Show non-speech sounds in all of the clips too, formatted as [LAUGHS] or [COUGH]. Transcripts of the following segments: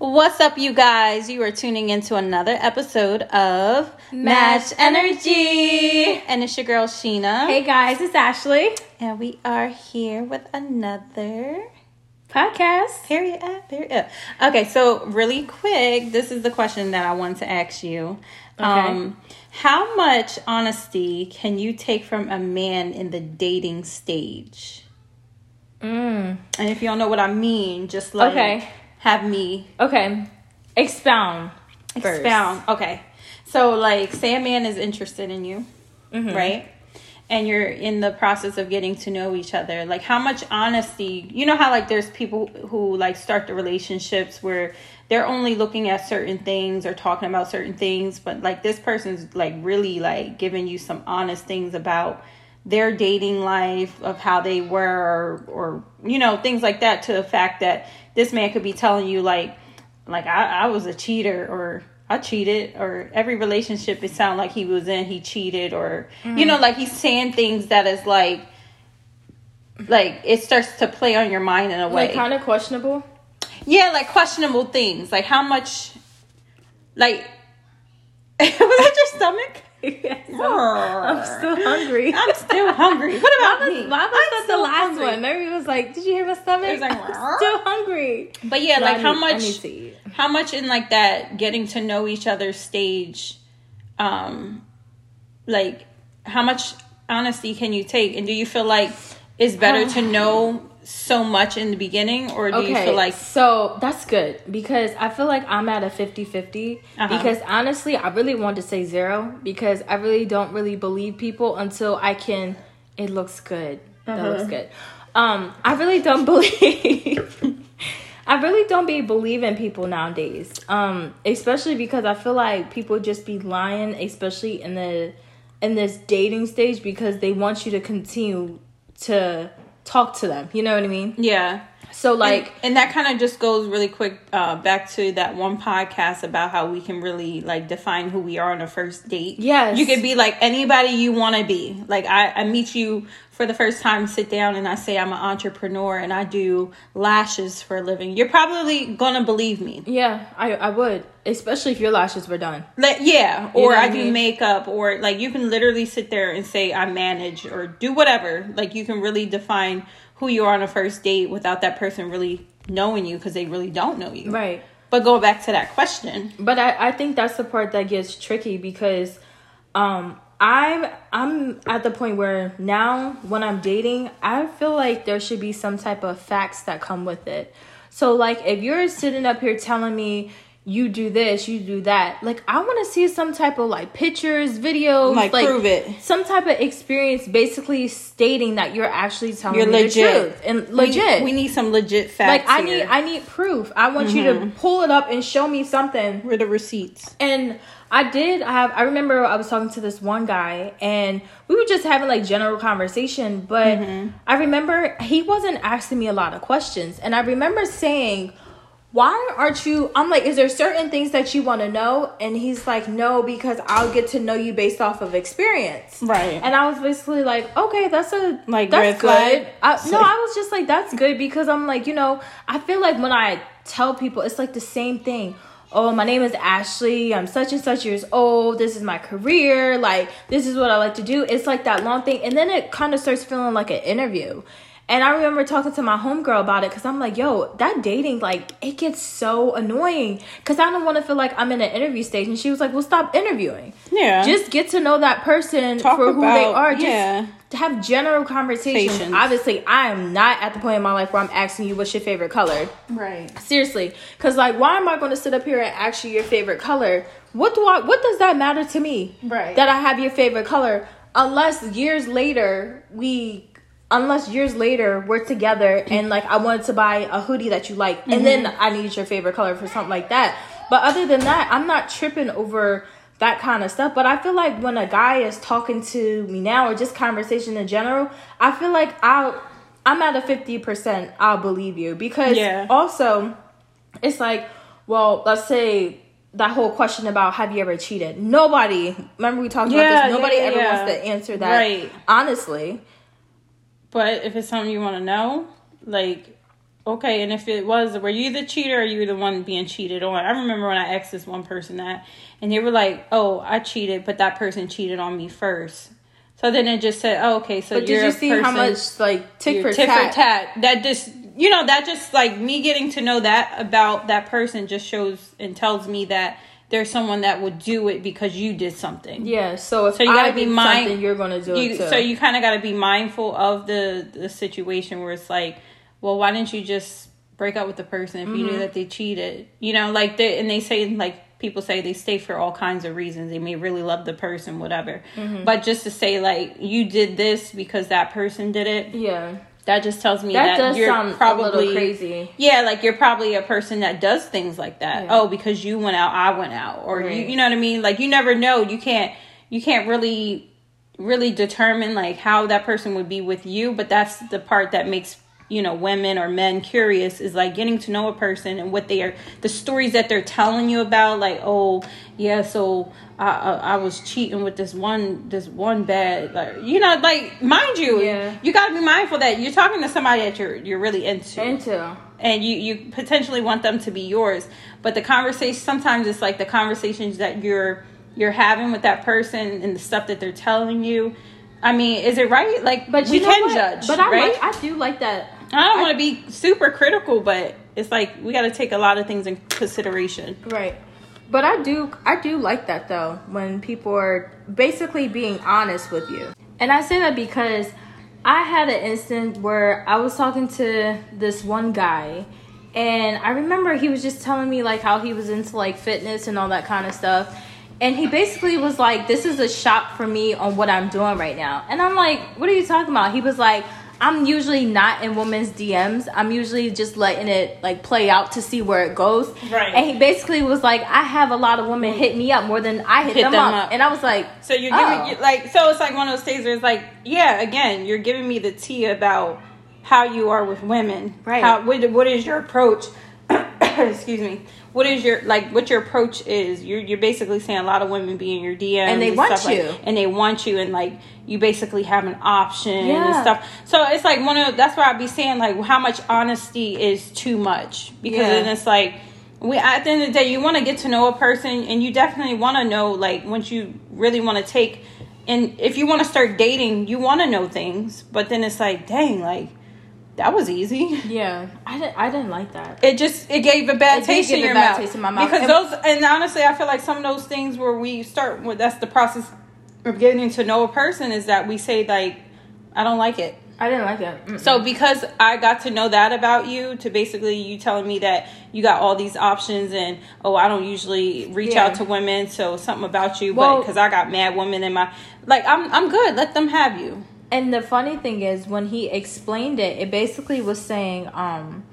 What's up, you guys? You are tuning into another episode of Match Energy. And it's your girl, Sheena. Hey guys, it's Ashley. And we are here with another Podcast. period. Period. Okay, so really quick, this is the question that I want to ask you. Um, how much honesty can you take from a man in the dating stage? Mm. And if you don't know what I mean, just like Okay. Have me Okay. Expound. first. expound. Okay. So like say a man is interested in you, Mhm. right? And you're in the process of getting to know each other. Like how much honesty, you know how like there's people who like start the relationships where they're only looking at certain things or talking about certain things, but like this person's like really like giving you some honest things about their dating life of how they were or, or you know things like that to the fact that this man could be telling you like like I, I was a cheater or I cheated or every relationship it sounded like he was in he cheated or you know mm. like he's saying things that is like like it starts to play on your mind in a way Like kind of questionable. yeah like questionable things like how much like [LAUGHS] was that your stomach [LAUGHS] yes, I'm, I'm still hungry. I'm still hungry what [LAUGHS] about me why was the last hungry. one? Maybe was like, did you hear my stomach? It was like, [LAUGHS] I'm still hungry. but yeah like I how need- much I need to eat. how much in like that getting to know each other stage um like how much honesty can you take and do you feel like it's better to know so much in the beginning or do you feel like so that's good because I feel like I'm at a 50 50. Uh-huh. Because honestly, I really want to say zero because I really don't really believe people until I can. It looks good. That Uh-huh. looks good. Um, I really don't [LAUGHS] believe. I really don't be believing people nowadays. Um, especially because I feel like people just be lying, especially in the in this dating stage because they want you to continue to talk to them. You know what I mean? yeah So like and, and that kind of just goes really quick uh, back to that one podcast about how we can really like define who we are on a first date. Yes. you could be like anybody you want to be. Like I, I meet you for the first time, sit down, and I say I'm an entrepreneur and I do lashes for a living. You're probably gonna believe me. Yeah, I, I would, especially if your lashes were done. Like yeah, You or know what I I do makeup, or like you can literally sit there and say I manage or do whatever. Like you can really define who you are on a first date without that person really knowing you because they really don't know you. Right. But going back to that question, But I, I think that's the part that gets tricky because um I'm I'm at the point where now when I'm dating, I feel like there should be some type of facts that come with it. So like if you're sitting up here telling me you do this, you do that, like I want to see some type of like pictures, videos, Like, prove it. some type of experience, basically stating that you're actually telling You're me legit. the truth and legit. we, we need some legit facts. like I here. need I need proof. I want you to mm-hmm. pull it up and show me something. Where the receipts? And I did I have I remember I was talking to this one guy and we were just having like general conversation, but mm-hmm. I remember he wasn't asking me a lot of questions. And I remember saying, why aren't you I'm like, is there certain things that you want to know? And he's like, no, because I'll get to know you based off of experience. Right. And I was basically like, okay, that's a Like, that's good. I, no, I was just like, that's good because I'm like, you know, I feel like when I tell people, it's like the same thing. Oh, my name is Ashley. I'm such and such years old. This is my career. Like, this is what I like to do. It's like that long thing. And then it kind of starts feeling like an interview. And I remember talking to my homegirl about it because I'm like, yo, that dating, like, it gets so annoying because I don't want to feel like I'm in an interview stage. And she was like, well, stop interviewing. Yeah. Just get to know that person Talk for who they are. Just yeah. to have general conversations. Patience. Obviously, I am not at the point in my life where I'm asking you what's your favorite color. right. Seriously, because like, why am I going to sit up here and ask you your favorite color? What do I? What does that matter to me? Right. That I have your favorite color, unless years later we. Unless years later we're together and like I wanted to buy a hoodie that you like and then mm-hmm. I need your favorite color for something like that. But other than that, I'm not tripping over that kind of stuff. But I feel like when a guy is talking to me now or just conversation in general, I feel like I'll I'm at a fifty percent I'll believe you. Because Yeah. also it's like, well, let's say that whole question about have you ever cheated? Nobody remember we talked Yeah, about this, nobody yeah, ever wants to answer that Right. honestly. But if it's something you want to know, like okay, and if it was, were you the cheater or you were the one being cheated on? I remember when I asked this one person that, and they were like, "Oh, I cheated, but that person cheated on me first. So then it just said, "Oh, okay." So But did you see person, how much like tick for tit tat? for tat. That just you know that just like me getting to know that about that person just shows and tells me that there's someone that would do it because you did something. Yeah. So if So you gotta be did mind- something, you're gonna do You, it too. so you kind of got to be mindful of the the situation where it's like, well, why didn't you just break up with the person if you Mm-hmm. knew that they cheated? You know, like they and they say like people say they stay for all kinds of reasons. They may really love the person, whatever. Mm-hmm. But just to say like you did this because that person did it, yeah. That just tells me That that, you're probably crazy. Yeah, like you're probably a person that does things like that. Yeah. Oh, because you went out, I went out, or you, you know what I mean. Like you never know. You can't you can't really really determine like how that person would be with you. But that's the part that makes you know women or men curious is like getting to know a person and what they are the stories that they're telling you about like oh yeah so i i, I was cheating with this one this one bad like you know like mind you Yeah. you got to be mindful that you're talking to somebody that you're you're really into Into. and you you potentially want them to be yours but the conversation sometimes it's like the conversations that you're you're having with that person and the stuff that they're telling you i mean is it right like But you know can what? judge But I right like, I do like that. I don't want to be super critical, but it's like we got to take a lot of things in consideration. Right. But I do I do like that though when people are basically being honest with you. And I say that because I had an instant where I was talking to this one guy and I remember he was just telling me like how he was into like fitness and all that kind of stuff. And he basically was like, This is a shock for me on what I'm doing right now. And I'm like, What are you talking about? He was like, I'm usually not in women's DMs. I'm usually just letting it like play out to see where it goes. Right. And he basically was like, I have a lot of women hit me up more than I hit, Hit them, them up. up. And I was like, So you're oh. giving you like so it's like one of those things where it's like yeah again you're giving me the tea about how you are with women Right. how what, what is your approach [LAUGHS] excuse me. What is your like what your approach is? You're you're basically saying a lot of women be in your DMs And they want stuff like- you. and they want you and like you basically have an option and stuff. So it's like one of that's why I'd be saying like how much honesty is too much. Because Yeah. then it's like we at the end of the day you want to get to know a person and you definitely want to know like once you really want to take and if you want to start dating you want to know things. But then it's like dang like that was easy Yeah. I didn't I didn't like that. it just it gave a bad It taste in a your bad mouth taste in my mouth. because And- those and honestly i feel like some of those things where we start with that's the process of getting to know a person is that we say like i don't like it I didn't like it. Mm-mm. so because I got to know that about you, to basically you telling me that you got all these options and oh I don't usually reach Yeah. out to women, so something about you, Well- but because I got mad women in my like I'm I'm good. Let them have you. And the funny thing is, when he explained it, it basically was saying, um,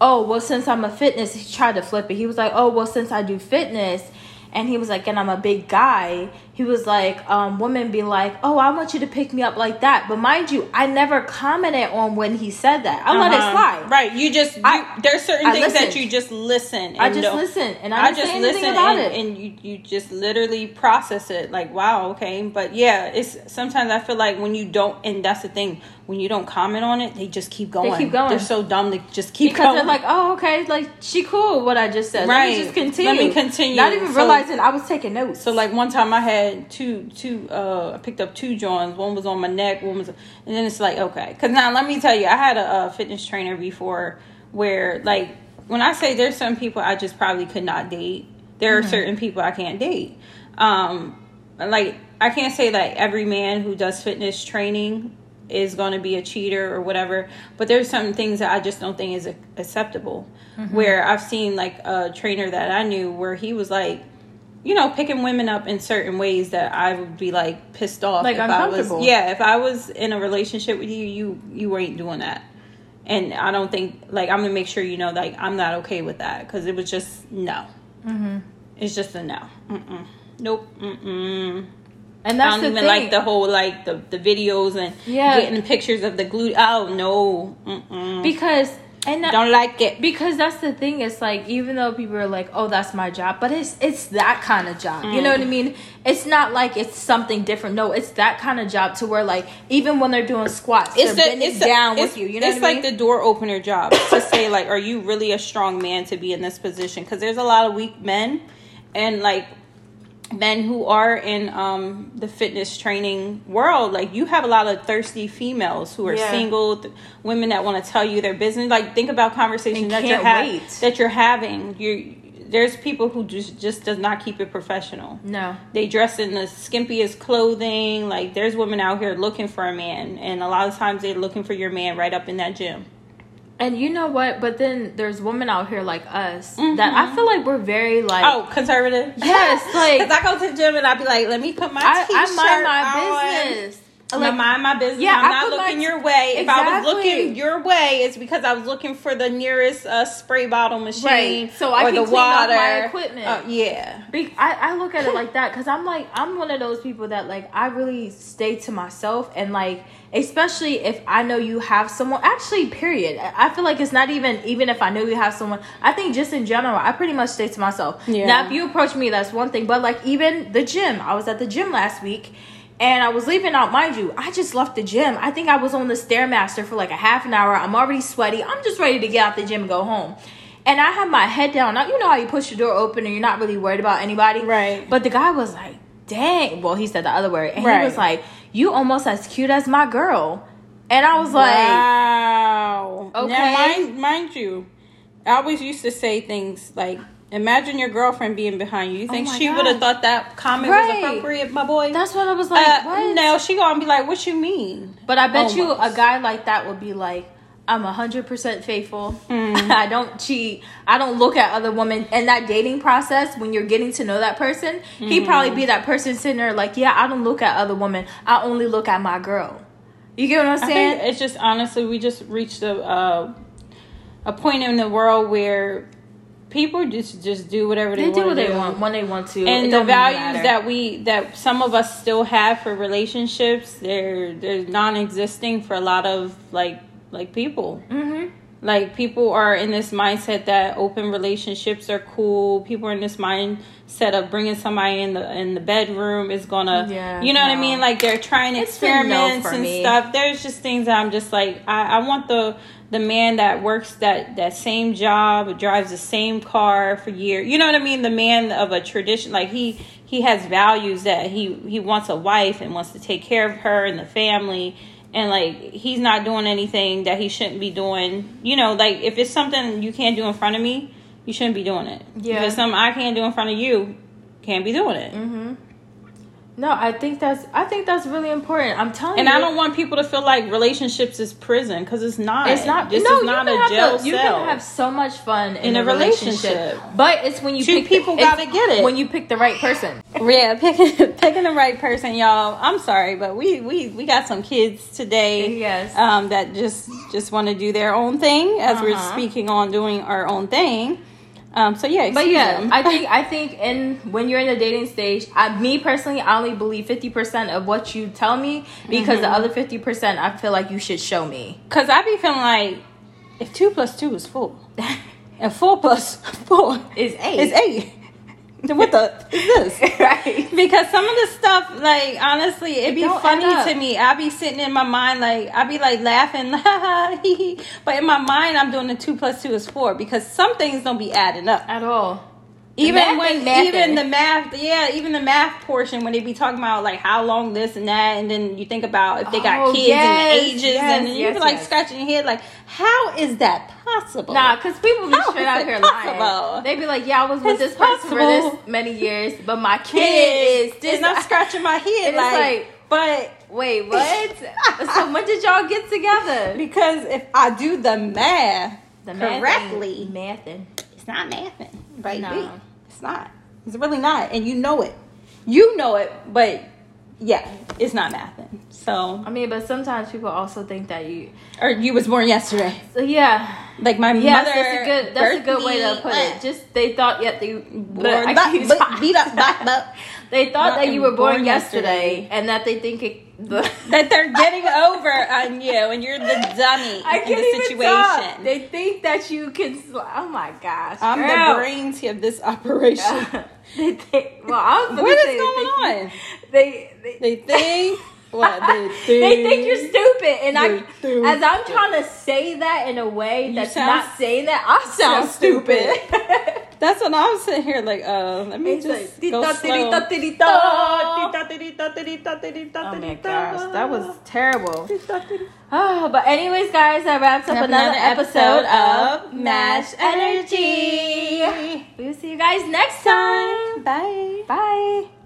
"Oh, well, since I'm a fitness," he tried to flip it. He was like, "Oh, well, since I do fitness." And he was like, and I'm a big guy. He was like, um, women be like, oh, I want you to pick me up like that. But mind you, I never commented on when he said that. I let it Uh-huh. slide. Right. You just you, I- there's certain I things that you just listen. And I just listen, and I say anything about and, it. and you you just literally process it like wow okay but yeah it's sometimes I feel like when you don't and that's the thing when you don't comment on it they just keep going They keep going. they're so dumb they just keep because going they're like, oh, okay, like she cool. What I just said, Let Right. me just continue. Let me continue. Not even So- realizing I was taking notes. So like one time I had two two uh I picked up two joints. One was on my neck, one was and then it's like okay. Cuz now let me tell you, I had a, a fitness trainer before where like when I say there's some people I just probably could not date. There are certain people I can't date. Um like I can't say that every man who does fitness training is going to be a cheater or whatever, but there's some things that I just don't think is acceptable. Where I've seen like a trainer that I knew where he was like you know, picking women up in certain ways that I would be like pissed off. Like if I was, uncomfortable. yeah, if I was in a relationship with you, you you ain't doing that. And I don't think like I'm gonna make sure you know like I'm not okay with that because it was just no. Mm-hmm. It's just a no. Mm-mm. Nope. Mm-mm. and I don't the even thing. like the whole like the the videos and Yeah. getting pictures of the glute. Oh no. Mm-mm. because and don't like it because that's the thing. It's like even though people are like, "Oh, that's my job," but it's it's that kind of job. Mm. You know what I mm. mean? It's not like it's something different. No, it's that kind of job to where like even when they're doing squats, it's they're the, bending down with you. You know, it's like mean? the door opener job to say like, "Are you really a strong man to be in this position?" Because there's a lot of weak men, and like men who are in um, the fitness training world like you have a lot of thirsty females who are yeah. single th- women that want to tell you their business. Like think about conversations that you're ha- that you're having. You there's people who just just does not keep it professional. No. They dress in the skimpiest clothing. Like there's women out here looking for a man and a lot of times they're looking for your man right up in that gym and you know what? But then there's women out here like us mm-hmm. that I feel like we're very like oh conservative. [LAUGHS] Yes, like because I go to the gym and I'd be like, let me put my I, t-shirt I mind my on. business. Like, I mind my business. Yeah, I'm not looking my, your way. If exactly. I was looking your way, it's because I was looking for the nearest uh, spray bottle machine, right. so I or can the clean water. my equipment. Uh, yeah, Be- I, I look at it like that because I'm like I'm one of those people that like I really stay to myself and like especially if I know you have someone. Actually, period. I feel like it's not even even if I know you have someone. I think just in general, I pretty much stay to myself. Yeah. Now, if you approach me, that's one thing. But like even the gym, I was at the gym last week. And I was leaving out, mind you, I just left the gym. I think I was on the Stairmaster for like a half an hour. I'm already sweaty. I'm just ready to get out the gym and go home. And I had my head down. Now, you know how you push your door open and you're not really worried about anybody? Right. But the guy was like, dang. Well, he said the other word. And right. he was like, you almost as cute as my girl. And I was like, wow. Okay. Now, mind, mind you, I always used to say things like, imagine your girlfriend being behind you. You think oh she would have thought that comment right. was appropriate, my boy? That's what I was like. Uh, no, she gonna be like, what you mean? But I bet almost. you a guy like that would be like, I'm 100% faithful. Mm. [LAUGHS] I don't cheat. I don't look at other women. And that dating process, when you're getting to know that person, mm-hmm. he'd probably be that person sitting there like, yeah, I don't look at other women. I only look at my girl. You get what I'm saying? it's just honestly, we just reached a uh, a point in the world where people just just do whatever they, they do what they do. want when they want to and the values that we that some of us still have for relationships they're they're non-existing for a lot of like like people. Mm-hmm. Like people are in this mindset that open relationships are cool. People are in this mindset of bringing somebody in the in the bedroom is gonna, yeah, you know no. what I mean? Like they're trying it's experiments no and me. stuff. There's just things that I'm just like I, I want the the man that works that that same job, drives the same car for years. You know what I mean? The man of a tradition, like he he has values that he he wants a wife and wants to take care of her and the family and like he's not doing anything that he shouldn't be doing. You know, like if it's something you can't do in front of me, you shouldn't be doing it. Yeah. If it's something I can't do in front of you, can't be doing it. Mm-hmm. No, I think that's I think that's really important. I'm telling and you. And I don't want people to feel like relationships is prison because it's not. It's not. This no, is not a jail to, You can have so much fun in, in a, relationship. relationship. but it's when you two people the, gotta get it when you pick the right person. [LAUGHS] yeah, picking [LAUGHS] picking the right person, y'all. I'm sorry, but we we we got some kids today. Yes. Um, that just just want to do their own thing as uh-huh. we're speaking on doing our own thing. Um, so yeah, but yeah, them. I think [LAUGHS] I think in when you're in the dating stage, I, me personally, I only believe fifty percent of what you tell me because mm-hmm. the other fifty percent, I feel like you should show me. Cause I be feeling like if two plus two is four, [LAUGHS] and four plus four is eight, is eight [LAUGHS] what the [LAUGHS] is this? right. Because some of the stuff, like honestly, it'd be funny to me. I'd be sitting in my mind, like I'd be like laughing, [LAUGHS] but in my mind, I'm doing the two plus two is four because some things don't be adding up at all even when even the math yeah even the math portion when they be talking about like how long this and that and then you think about if they got oh, kids yes, and the ages yes, and you be like yes. scratching your head like how is that possible nah because people be how straight out here possible? lying they be like yeah I was with it's this person for this many years but my kid is this I'm [LAUGHS] scratching my head like, like but wait what [LAUGHS] so when did y'all get together because if I do the math the correctly mathing it's not mathing baby. No. It's not. It's really not, and you know it. You know it, but yeah, it's not nothing. So I mean, but sometimes people also think that you or you was born yesterday. So yeah, like my yes, mother. That's a good. That's a good way to put it. Just they thought yet they born, but, but, beat up, [LAUGHS] they thought that you were born, born yesterday, yesterday, and that they think it the [LAUGHS] that they're getting over on you and you're the dummy I in the situation. They think that you can. Sl- oh my gosh, I'm girl. the brains of this [LAUGHS] operation. they think. Well, I was gonna say going they on? They they, They think what [LAUGHS] they think. they think you're stupid, and I, stupid. as I'm trying to say that in a way that's not saying that, I sound stupid. stupid. [LAUGHS] That's when I'm sitting here like, uh, let me It's just like, go slow. tita, tita." Oh my gosh, that was terrible. Oh, but anyways, guys, that wraps up another, another episode, of Match Energy. Energy. We'll see you guys next time. Bye. Bye.